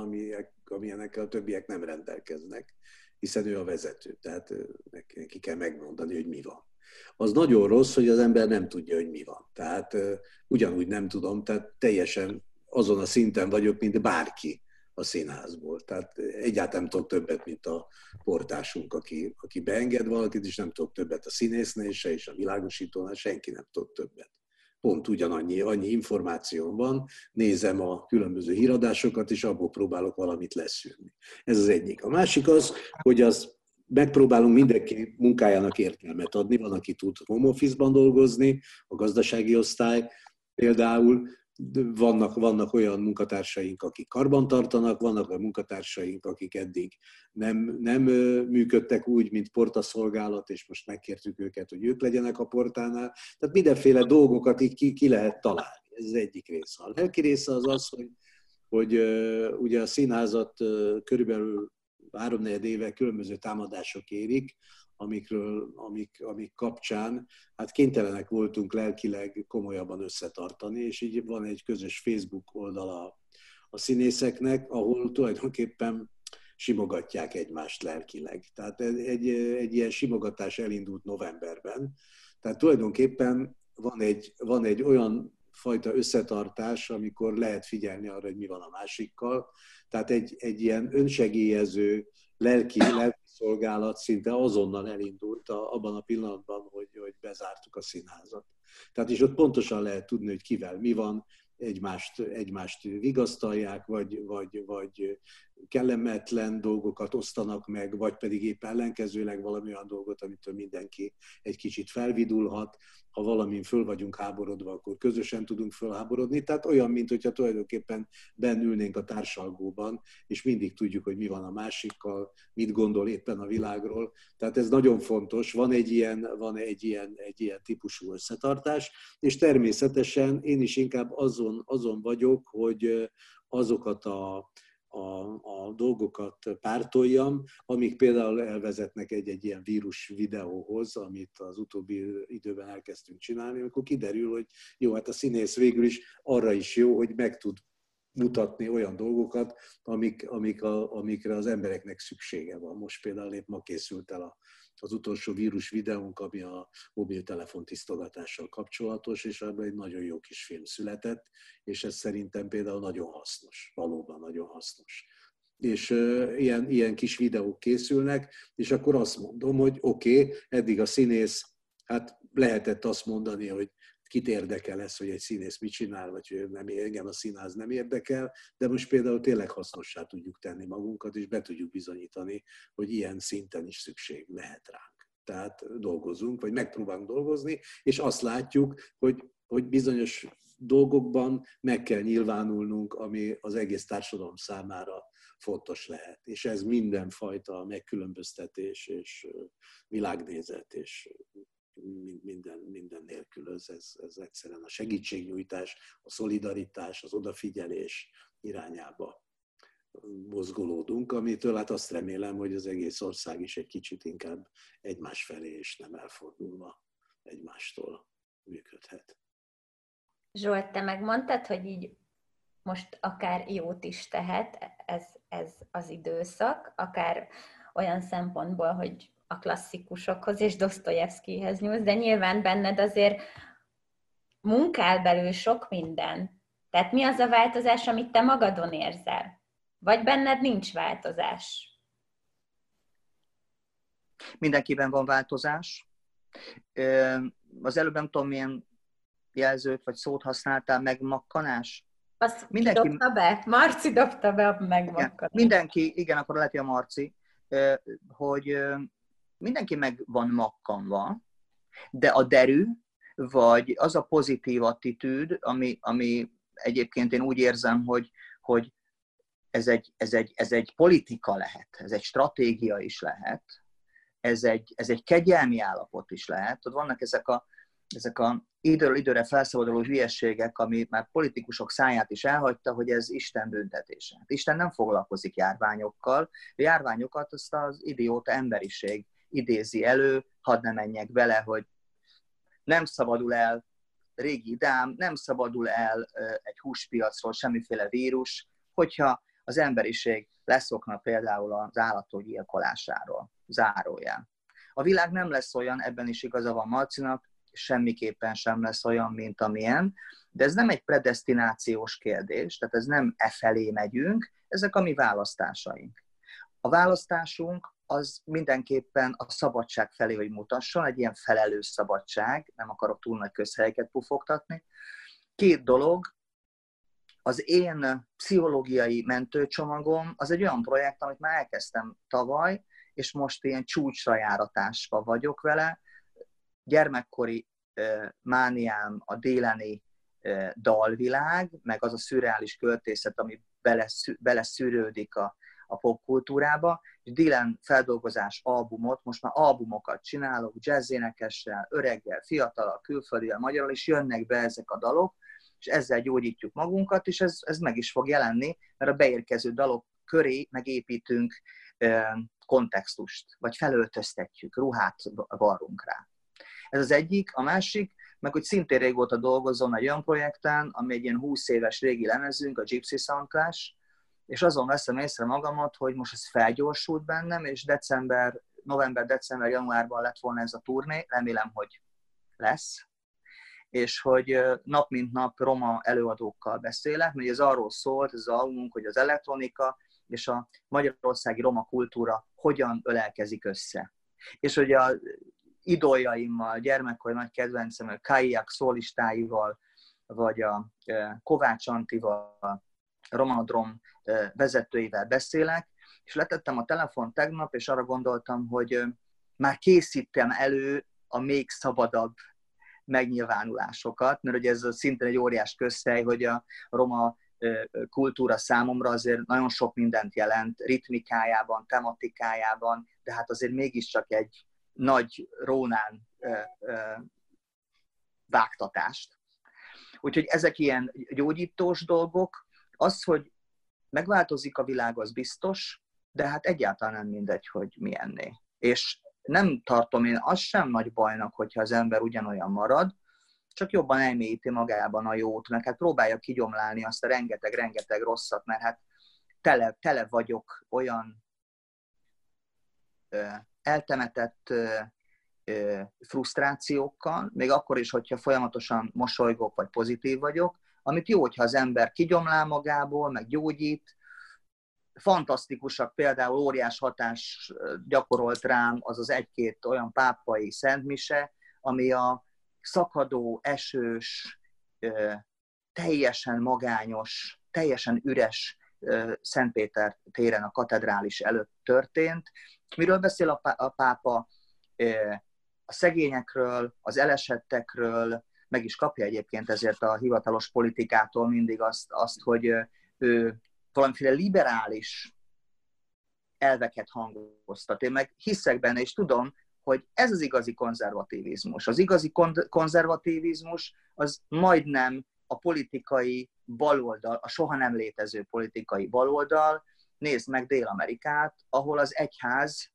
amilyenek a többiek nem rendelkeznek, hiszen ő a vezető, tehát neki kell megmondani, hogy mi van. Az nagyon rossz, hogy az ember nem tudja, hogy mi van. Tehát ugyanúgy nem tudom, tehát teljesen azon a szinten vagyok, mint bárki a színházból. Tehát egyáltalán nem tudok többet, mint a portásunk, aki, aki beenged valakit, és nem tudok többet a színésznél se, és a világosítónál senki nem tud többet pont ugyanannyi annyi információm van, nézem a különböző híradásokat, és abból próbálok valamit leszűrni. Ez az egyik. A másik az, hogy az megpróbálunk mindenki munkájának értelmet adni. Van, aki tud home office-ban dolgozni, a gazdasági osztály például, vannak, vannak olyan munkatársaink, akik karban tartanak, vannak olyan munkatársaink, akik eddig nem, nem működtek úgy, mint portaszolgálat, és most megkértük őket, hogy ők legyenek a portánál. Tehát mindenféle dolgokat így ki, ki lehet találni. Ez az egyik része. A lelki része az az, hogy, hogy ugye a színházat körülbelül három éve különböző támadások érik, amikről, amik, amik kapcsán hát kénytelenek voltunk lelkileg komolyabban összetartani, és így van egy közös Facebook oldala a színészeknek, ahol tulajdonképpen simogatják egymást lelkileg. Tehát egy, egy ilyen simogatás elindult novemberben. Tehát tulajdonképpen van egy, van egy olyan fajta összetartás, amikor lehet figyelni arra, hogy mi van a másikkal. Tehát egy, egy ilyen önsegélyező lelki, [COUGHS] lelki szolgálat szinte azonnal elindult a, abban a pillanatban, hogy, hogy bezártuk a színházat. Tehát is ott pontosan lehet tudni, hogy kivel mi van, egymást, egymást vigasztalják, vagy, vagy, vagy kellemetlen dolgokat osztanak meg, vagy pedig épp ellenkezőleg valami olyan dolgot, amitől mindenki egy kicsit felvidulhat. Ha valamin föl vagyunk háborodva, akkor közösen tudunk fölháborodni. Tehát olyan, mint hogyha tulajdonképpen bennülnénk a társalgóban, és mindig tudjuk, hogy mi van a másikkal, mit gondol éppen a világról. Tehát ez nagyon fontos. Van egy ilyen, van egy ilyen, egy ilyen típusú összetartás, és természetesen én is inkább azon, azon vagyok, hogy azokat a a, a dolgokat pártoljam, amik például elvezetnek egy-egy ilyen vírus videóhoz, amit az utóbbi időben elkezdtünk csinálni, amikor kiderül, hogy jó, hát a színész végül is arra is jó, hogy meg tud mutatni olyan dolgokat, amik, amik a, amikre az embereknek szüksége van. Most például épp ma készült el a az utolsó vírus videónk, ami a mobiltelefon tisztogatással kapcsolatos, és ebben egy nagyon jó kis film született, és ez szerintem például nagyon hasznos, valóban nagyon hasznos. És ilyen, ilyen kis videók készülnek, és akkor azt mondom, hogy oké, okay, eddig a színész, hát lehetett azt mondani, hogy kit érdekel ez, hogy egy színész mit csinál, vagy hogy nem, engem a színház nem érdekel, de most például tényleg hasznossá tudjuk tenni magunkat, és be tudjuk bizonyítani, hogy ilyen szinten is szükség lehet ránk. Tehát dolgozunk, vagy megpróbálunk dolgozni, és azt látjuk, hogy, hogy bizonyos dolgokban meg kell nyilvánulnunk, ami az egész társadalom számára fontos lehet. És ez mindenfajta megkülönböztetés és világnézet és minden, minden nélkülöz. Ez, ez egyszerűen a segítségnyújtás, a szolidaritás, az odafigyelés irányába mozgolódunk, amitől hát azt remélem, hogy az egész ország is egy kicsit inkább egymás felé és nem elfordulva egymástól működhet. Zsolt, te megmondtad, hogy így most akár jót is tehet ez, ez az időszak, akár olyan szempontból, hogy a klasszikusokhoz és Dostoyevskyhez nyúlsz, de nyilván benned azért munkál belül sok minden. Tehát mi az a változás, amit te magadon érzel? Vagy benned nincs változás? Mindenkiben van változás. Az előbb nem tudom, milyen jelzőt vagy szót használtál, megmakkanás? Azt mindenki dobta be? Marci dobta be a megvakkadást. Mindenki, igen, akkor lehet, hogy a Marci, hogy mindenki meg van makkanva, de a derű, vagy az a pozitív attitűd, ami, ami egyébként én úgy érzem, hogy, hogy ez, egy, ez, egy, ez egy politika lehet, ez egy stratégia is lehet, ez egy, ez egy kegyelmi állapot is lehet. Ott vannak ezek a, ezek a időről időre felszabaduló hülyességek, ami már politikusok száját is elhagyta, hogy ez Isten büntetése. Hát Isten nem foglalkozik járványokkal, a járványokat azt az idióta emberiség idézi elő, hadd ne menjek bele, hogy nem szabadul el régi idám, nem szabadul el egy húspiacról semmiféle vírus, hogyha az emberiség leszokna például az állatok gyilkolásáról, zárójel. A világ nem lesz olyan, ebben is igaza van Marcinak, semmiképpen sem lesz olyan, mint amilyen, de ez nem egy predestinációs kérdés, tehát ez nem e felé megyünk, ezek a mi választásaink. A választásunk az mindenképpen a szabadság felé, hogy mutasson, egy ilyen felelős szabadság, nem akarok túl nagy közhelyeket pufogtatni. Két dolog, az én pszichológiai mentőcsomagom az egy olyan projekt, amit már elkezdtem tavaly, és most ilyen csúcsra járatásba vagyok vele. Gyermekkori mániám a déleni dalvilág, meg az a szürreális költészet, ami beleszűrődik a, a popkultúrába, és Dylan feldolgozás albumot, most már albumokat csinálok, jazzénekessel, öreggel, fiatalal, külföldivel, magyarul, és jönnek be ezek a dalok, és ezzel gyógyítjuk magunkat, és ez, ez meg is fog jelenni, mert a beérkező dalok köré megépítünk kontextust, vagy felöltöztetjük, ruhát varrunk rá. Ez az egyik. A másik, meg hogy szintén régóta dolgozom egy olyan projekten, ami egy ilyen 20 éves régi lemezünk, a Gypsy Sound Clash, és azon veszem észre magamat, hogy most ez felgyorsult bennem, és december, november, december, januárban lett volna ez a turné, remélem, hogy lesz, és hogy nap mint nap roma előadókkal beszélek, mert ez arról szólt, ez az albumunk, hogy az elektronika és a magyarországi roma kultúra hogyan ölelkezik össze. És hogy a idoljaimmal, gyermekkori nagy kedvencem, Kaiak szólistáival, vagy a Kovács Antival, Romanodrom vezetőivel beszélek, és letettem a telefon tegnap, és arra gondoltam, hogy már készítem elő a még szabadabb megnyilvánulásokat, mert ugye ez szintén egy óriás közhely, hogy a roma kultúra számomra azért nagyon sok mindent jelent, ritmikájában, tematikájában, de hát azért mégiscsak egy nagy rónán vágtatást. Úgyhogy ezek ilyen gyógyítós dolgok. Az, hogy megváltozik a világ, az biztos, de hát egyáltalán nem mindegy, hogy milyenné. És nem tartom én azt sem nagy bajnak, hogyha az ember ugyanolyan marad, csak jobban elmélyíti magában a jót, meg hát próbálja kigyomlálni azt a rengeteg-rengeteg rosszat, mert hát tele, tele vagyok olyan ö, eltemetett ö, ö, frusztrációkkal, még akkor is, hogyha folyamatosan mosolygok, vagy pozitív vagyok, amit jó, hogyha az ember kigyomlál magából, meg gyógyít, fantasztikusak, például óriás hatás gyakorolt rám az az egy-két olyan pápai szentmise, ami a szakadó, esős, teljesen magányos, teljesen üres Szentpéter téren a katedrális előtt történt. Miről beszél a pápa? A szegényekről, az elesettekről, meg is kapja egyébként ezért a hivatalos politikától mindig azt, azt hogy ő valamiféle liberális elveket hangoztat. Én meg hiszek benne, és tudom, hogy ez az igazi konzervativizmus. Az igazi kon- konzervativizmus az majdnem a politikai baloldal, a soha nem létező politikai baloldal. Nézd meg Dél-Amerikát, ahol az egyház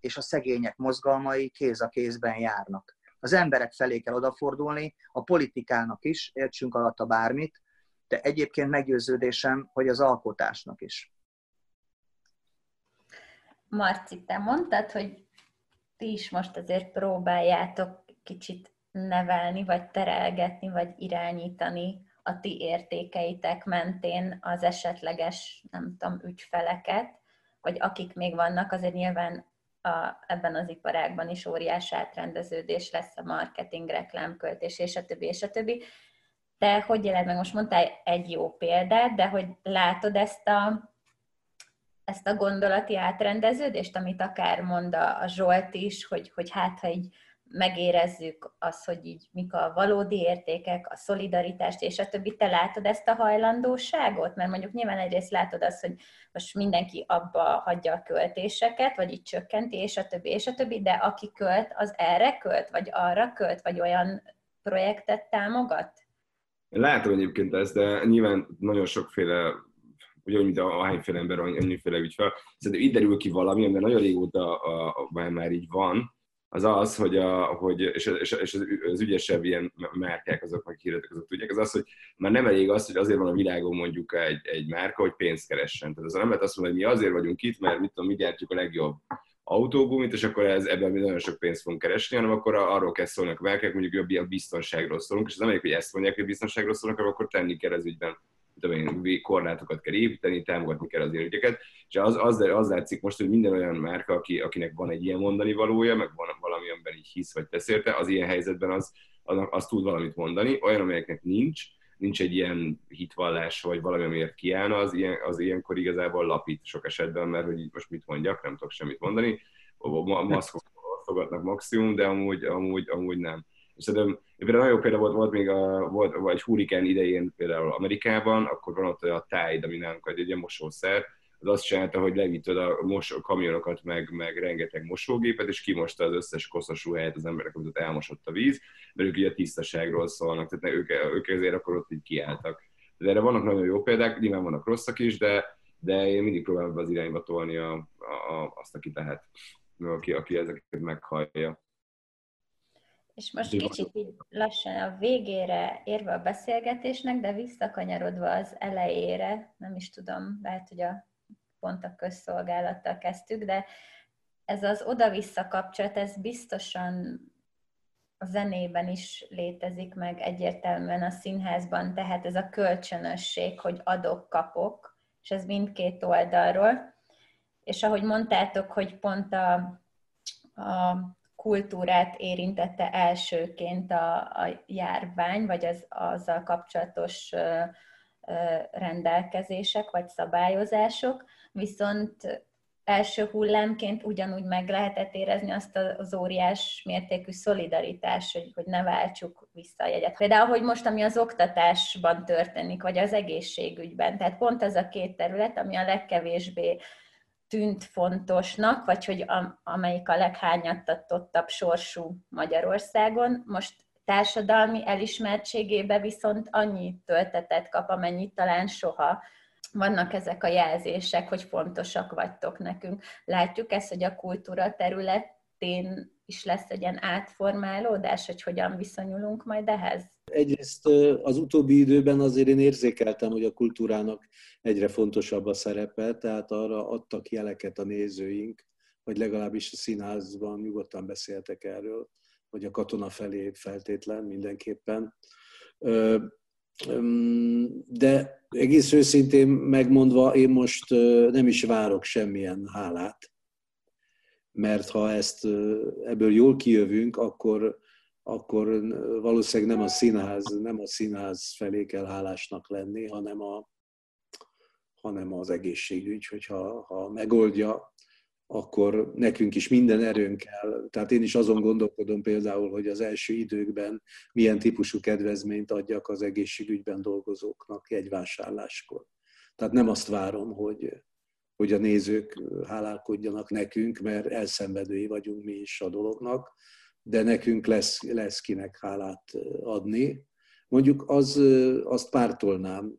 és a szegények mozgalmai kéz a kézben járnak. Az emberek felé kell odafordulni, a politikának is, értsünk alatta bármit, de egyébként meggyőződésem, hogy az alkotásnak is. Marci, te mondtad, hogy ti is most azért próbáljátok kicsit nevelni, vagy terelgetni, vagy irányítani a ti értékeitek mentén az esetleges, nem tudom, ügyfeleket, vagy akik még vannak, azért nyilván a, ebben az iparágban is óriás átrendeződés lesz a marketing, reklámköltés, és a többi, és a többi te hogy éled meg? Most mondtál egy jó példát, de hogy látod ezt a, ezt a gondolati átrendeződést, amit akár mond a, a Zsolt is, hogy, hogy hát, ha így megérezzük azt, hogy így mik a valódi értékek, a szolidaritást és a többi. Te látod ezt a hajlandóságot? Mert mondjuk nyilván egyrészt látod azt, hogy most mindenki abba hagyja a költéseket, vagy így csökkenti, és a többi, és a többi, de aki költ, az erre költ, vagy arra költ, vagy olyan projektet támogat? Látom egyébként ezt, de nyilván nagyon sokféle ugyanúgy, mint a hányféle ember, annyiféle ügyfel. Szerintem itt derül ki valami, de nagyon régóta a, a, már így van, az az, hogy, a, hogy és, és, és az, ügyesebb ilyen márkák, azok, meg hirdetek, azok tudják, az az, hogy már nem elég az, hogy azért van a világon mondjuk egy, egy márka, hogy pénzt keressen. Tehát az nem lehet azt mondani, hogy mi azért vagyunk itt, mert mit tudom, mi gyártjuk a legjobb autógumit, és akkor ez, ebben mi nagyon sok pénzt fogunk keresni, hanem akkor arról kell szólni a márkák, mondjuk jobb ilyen biztonságról szólunk, és az nem elég, hogy ezt mondják, hogy biztonságról szólnak, akkor tenni kell ez ügyben én, korlátokat kell építeni, támogatni kell az ügyeket, és az, az, az látszik most, hogy minden olyan márka, aki, akinek van egy ilyen mondani valója, meg van valami, amiben így hisz vagy tesz érte, az ilyen helyzetben az, az, az tud valamit mondani, olyan, amelyeknek nincs, nincs egy ilyen hitvallás, vagy valami, amiért kiállna, az, ilyen, az ilyenkor igazából lapít sok esetben, mert hogy most mit mondjak, nem tudok semmit mondani, maszkok fogadnak maximum, de amúgy, amúgy, amúgy nem. Szerintem például nagyon jó példa volt, volt még a, volt, vagy hurikán idején például Amerikában, akkor van ott a Tide, ami nálunk egy ilyen mosószer, az azt csinálta, hogy levittad a mos- kamionokat, meg, meg rengeteg mosógépet, és kimosta az összes koszos ruháját az emberek, amit ott elmosott a víz, mert ők ugye a tisztaságról szólnak, tehát ők, ők ezért akkor ott így kiálltak. De erre vannak nagyon jó példák, nyilván vannak rosszak is, de, de én mindig próbálom az irányba tolni a, a, a, azt, aki lehet, aki, aki ezeket meghallja. És most kicsit így lassan a végére érve a beszélgetésnek, de visszakanyarodva az elejére, nem is tudom, lehet, hogy a pont a közszolgálattal kezdtük, de ez az oda-vissza kapcsolat, ez biztosan a zenében is létezik meg egyértelműen a színházban, tehát ez a kölcsönösség, hogy adok-kapok, és ez mindkét oldalról. És ahogy mondtátok, hogy pont a, a kultúrát érintette elsőként a, a járvány, vagy az, azzal kapcsolatos rendelkezések vagy szabályozások, viszont első hullámként ugyanúgy meg lehetett érezni azt az óriás mértékű szolidaritást, hogy, hogy ne váltsuk vissza a jegyet. Például, hogy most, ami az oktatásban történik, vagy az egészségügyben. Tehát pont ez a két terület, ami a legkevésbé tűnt fontosnak, vagy hogy a, amelyik a leghányattatottabb sorsú Magyarországon, most társadalmi elismertségébe viszont annyi töltetet kap, amennyit talán soha. Vannak ezek a jelzések, hogy fontosak vagytok nekünk. Látjuk ezt, hogy a kultúra területén is lesz egy ilyen átformálódás, hogy hogyan viszonyulunk majd ehhez? Egyrészt az utóbbi időben azért én érzékeltem, hogy a kultúrának egyre fontosabb a szerepe, tehát arra adtak jeleket a nézőink, vagy legalábbis a színházban nyugodtan beszéltek erről, hogy a katona felé feltétlen mindenképpen. De egész őszintén megmondva, én most nem is várok semmilyen hálát mert ha ezt ebből jól kijövünk, akkor, akkor valószínűleg nem a színház, nem a színház felé kell hálásnak lenni, hanem, a, hanem az egészségügy, hogyha ha megoldja, akkor nekünk is minden erőnk kell. Tehát én is azon gondolkodom például, hogy az első időkben milyen típusú kedvezményt adjak az egészségügyben dolgozóknak jegyvásárláskor. Tehát nem azt várom, hogy, hogy a nézők hálálkodjanak nekünk, mert elszenvedői vagyunk mi is a dolognak, de nekünk lesz, lesz kinek hálát adni. Mondjuk az, azt pártolnám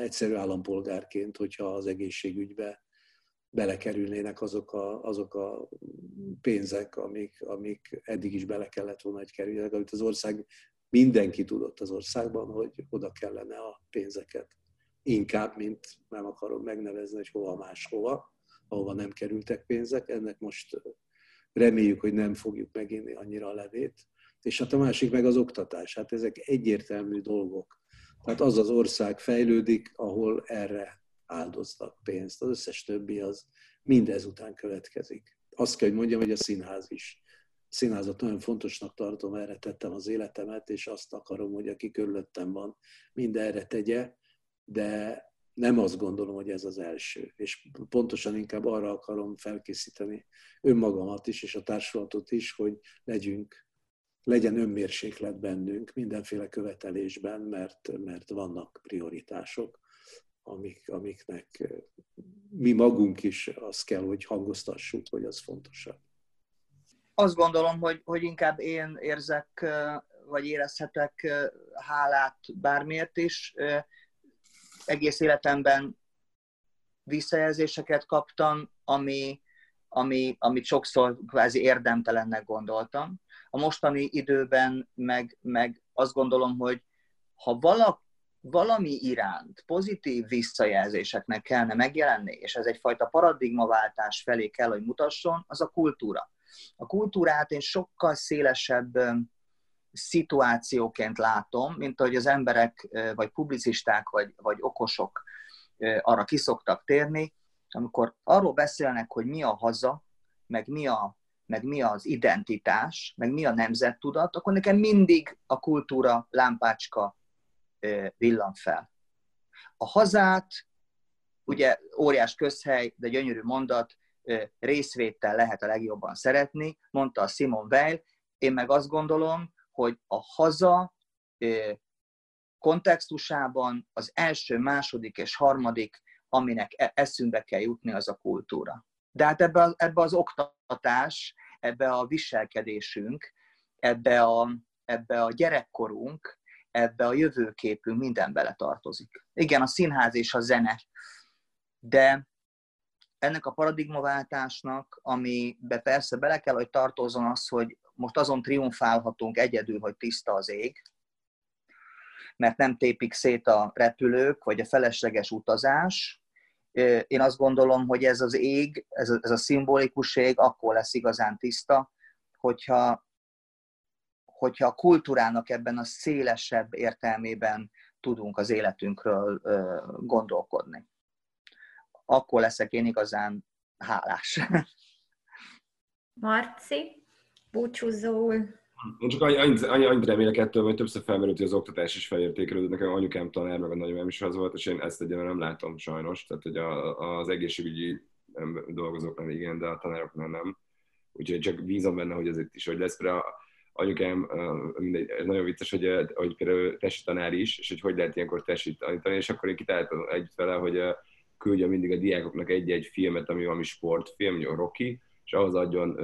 egyszerű állampolgárként, hogyha az egészségügybe belekerülnének azok a, azok a pénzek, amik, amik eddig is bele kellett volna, hogy kerüljenek, amit az ország, mindenki tudott az országban, hogy oda kellene a pénzeket inkább, mint nem akarom megnevezni, hogy hova máshova, ahova nem kerültek pénzek. Ennek most reméljük, hogy nem fogjuk meginni annyira a levét. És hát a másik meg az oktatás. Hát ezek egyértelmű dolgok. Tehát az az ország fejlődik, ahol erre áldoznak pénzt. Az összes többi az mindezután következik. Azt kell, hogy mondjam, hogy a színház is színházat nagyon fontosnak tartom, erre tettem az életemet, és azt akarom, hogy aki körülöttem van, mind erre tegye, de nem azt gondolom, hogy ez az első. És pontosan inkább arra akarom felkészíteni önmagamat is, és a társulatot is, hogy legyünk, legyen önmérséklet bennünk mindenféle követelésben, mert, mert vannak prioritások, amik, amiknek mi magunk is azt kell, hogy hangoztassuk, hogy az fontosabb. Azt gondolom, hogy, hogy inkább én érzek, vagy érezhetek hálát bármiért is, egész életemben visszajelzéseket kaptam, ami, ami, amit sokszor kvázi érdemtelennek gondoltam. A mostani időben meg, meg azt gondolom, hogy ha valak, valami iránt pozitív visszajelzéseknek kellene megjelenni, és ez egyfajta paradigmaváltás felé kell, hogy mutasson, az a kultúra. A kultúrát én sokkal szélesebb szituációként látom, mint ahogy az emberek, vagy publicisták, vagy, vagy okosok arra kiszoktak térni, amikor arról beszélnek, hogy mi a haza, meg mi, a, meg mi az identitás, meg mi a nemzettudat, akkor nekem mindig a kultúra lámpácska villan fel. A hazát, ugye óriás közhely, de gyönyörű mondat, részvétel lehet a legjobban szeretni, mondta a Simon Weil, én meg azt gondolom, hogy a haza kontextusában az első, második és harmadik, aminek e, eszünkbe kell jutni, az a kultúra. De hát ebbe, ebbe az oktatás, ebbe a viselkedésünk, ebbe a, ebbe a gyerekkorunk, ebbe a jövőképünk minden bele tartozik. Igen, a színház és a zene, de ennek a paradigmaváltásnak, amibe persze bele kell, hogy tartozzon az, hogy most azon triumfálhatunk egyedül, hogy tiszta az ég, mert nem tépik szét a repülők, vagy a felesleges utazás. Én azt gondolom, hogy ez az ég, ez a, ez a szimbolikus ég akkor lesz igazán tiszta, hogyha, hogyha a kultúrának ebben a szélesebb értelmében tudunk az életünkről gondolkodni. Akkor leszek én igazán hálás. [LAUGHS] Marci? Búcsúzóul. Én csak annyit, annyit remélek ettől, hogy többször felmerült, hogy az oktatás is felértékelődött. Nekem anyukám tanár, meg a nagyomám is az volt, és én ezt egyenlően nem látom sajnos. Tehát, hogy a, az egészségügyi dolgozóknál igen, de a tanároknál nem. Úgyhogy csak bízom benne, hogy ez itt is hogy lesz. Például anyukám, mindegy, nagyon vicces, hogy, hogy például testi tanár is, és hogy hogy lehet ilyenkor testi tanítani, és akkor én kitaláltam együtt vele, hogy küldje mindig a diákoknak egy-egy filmet, ami valami sportfilm, mondjuk Rocky, és ahhoz adjon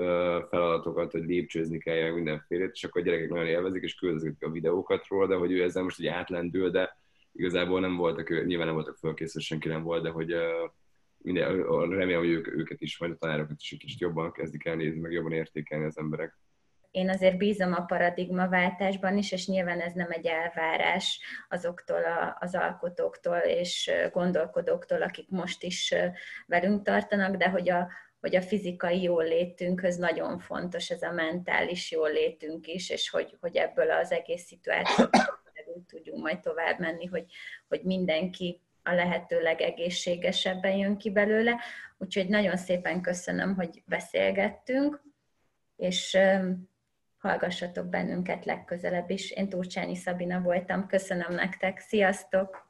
feladatokat, hogy lépcsőzni kell mindenfélét, és akkor a gyerekek nagyon élvezik, és küldezik a videókat róla, de hogy ő ezzel most egy átlendül, de igazából nem voltak, nyilván nem voltak fölkészül, senki nem volt, de hogy minden, remélem, hogy ők, őket is, majd a tanárokat is egy kicsit jobban kezdik el nézni, meg jobban értékelni az emberek. Én azért bízom a paradigmaváltásban is, és nyilván ez nem egy elvárás azoktól az alkotóktól és gondolkodóktól, akik most is velünk tartanak, de hogy a, hogy a fizikai jólétünkhöz nagyon fontos ez a mentális jólétünk is, és hogy, hogy ebből az egész szituációból tudjunk majd tovább menni, hogy, hogy mindenki a lehető legegészségesebben jön ki belőle. Úgyhogy nagyon szépen köszönöm, hogy beszélgettünk, és hallgassatok bennünket legközelebb is. Én Turcsányi Szabina voltam. Köszönöm nektek. Sziasztok!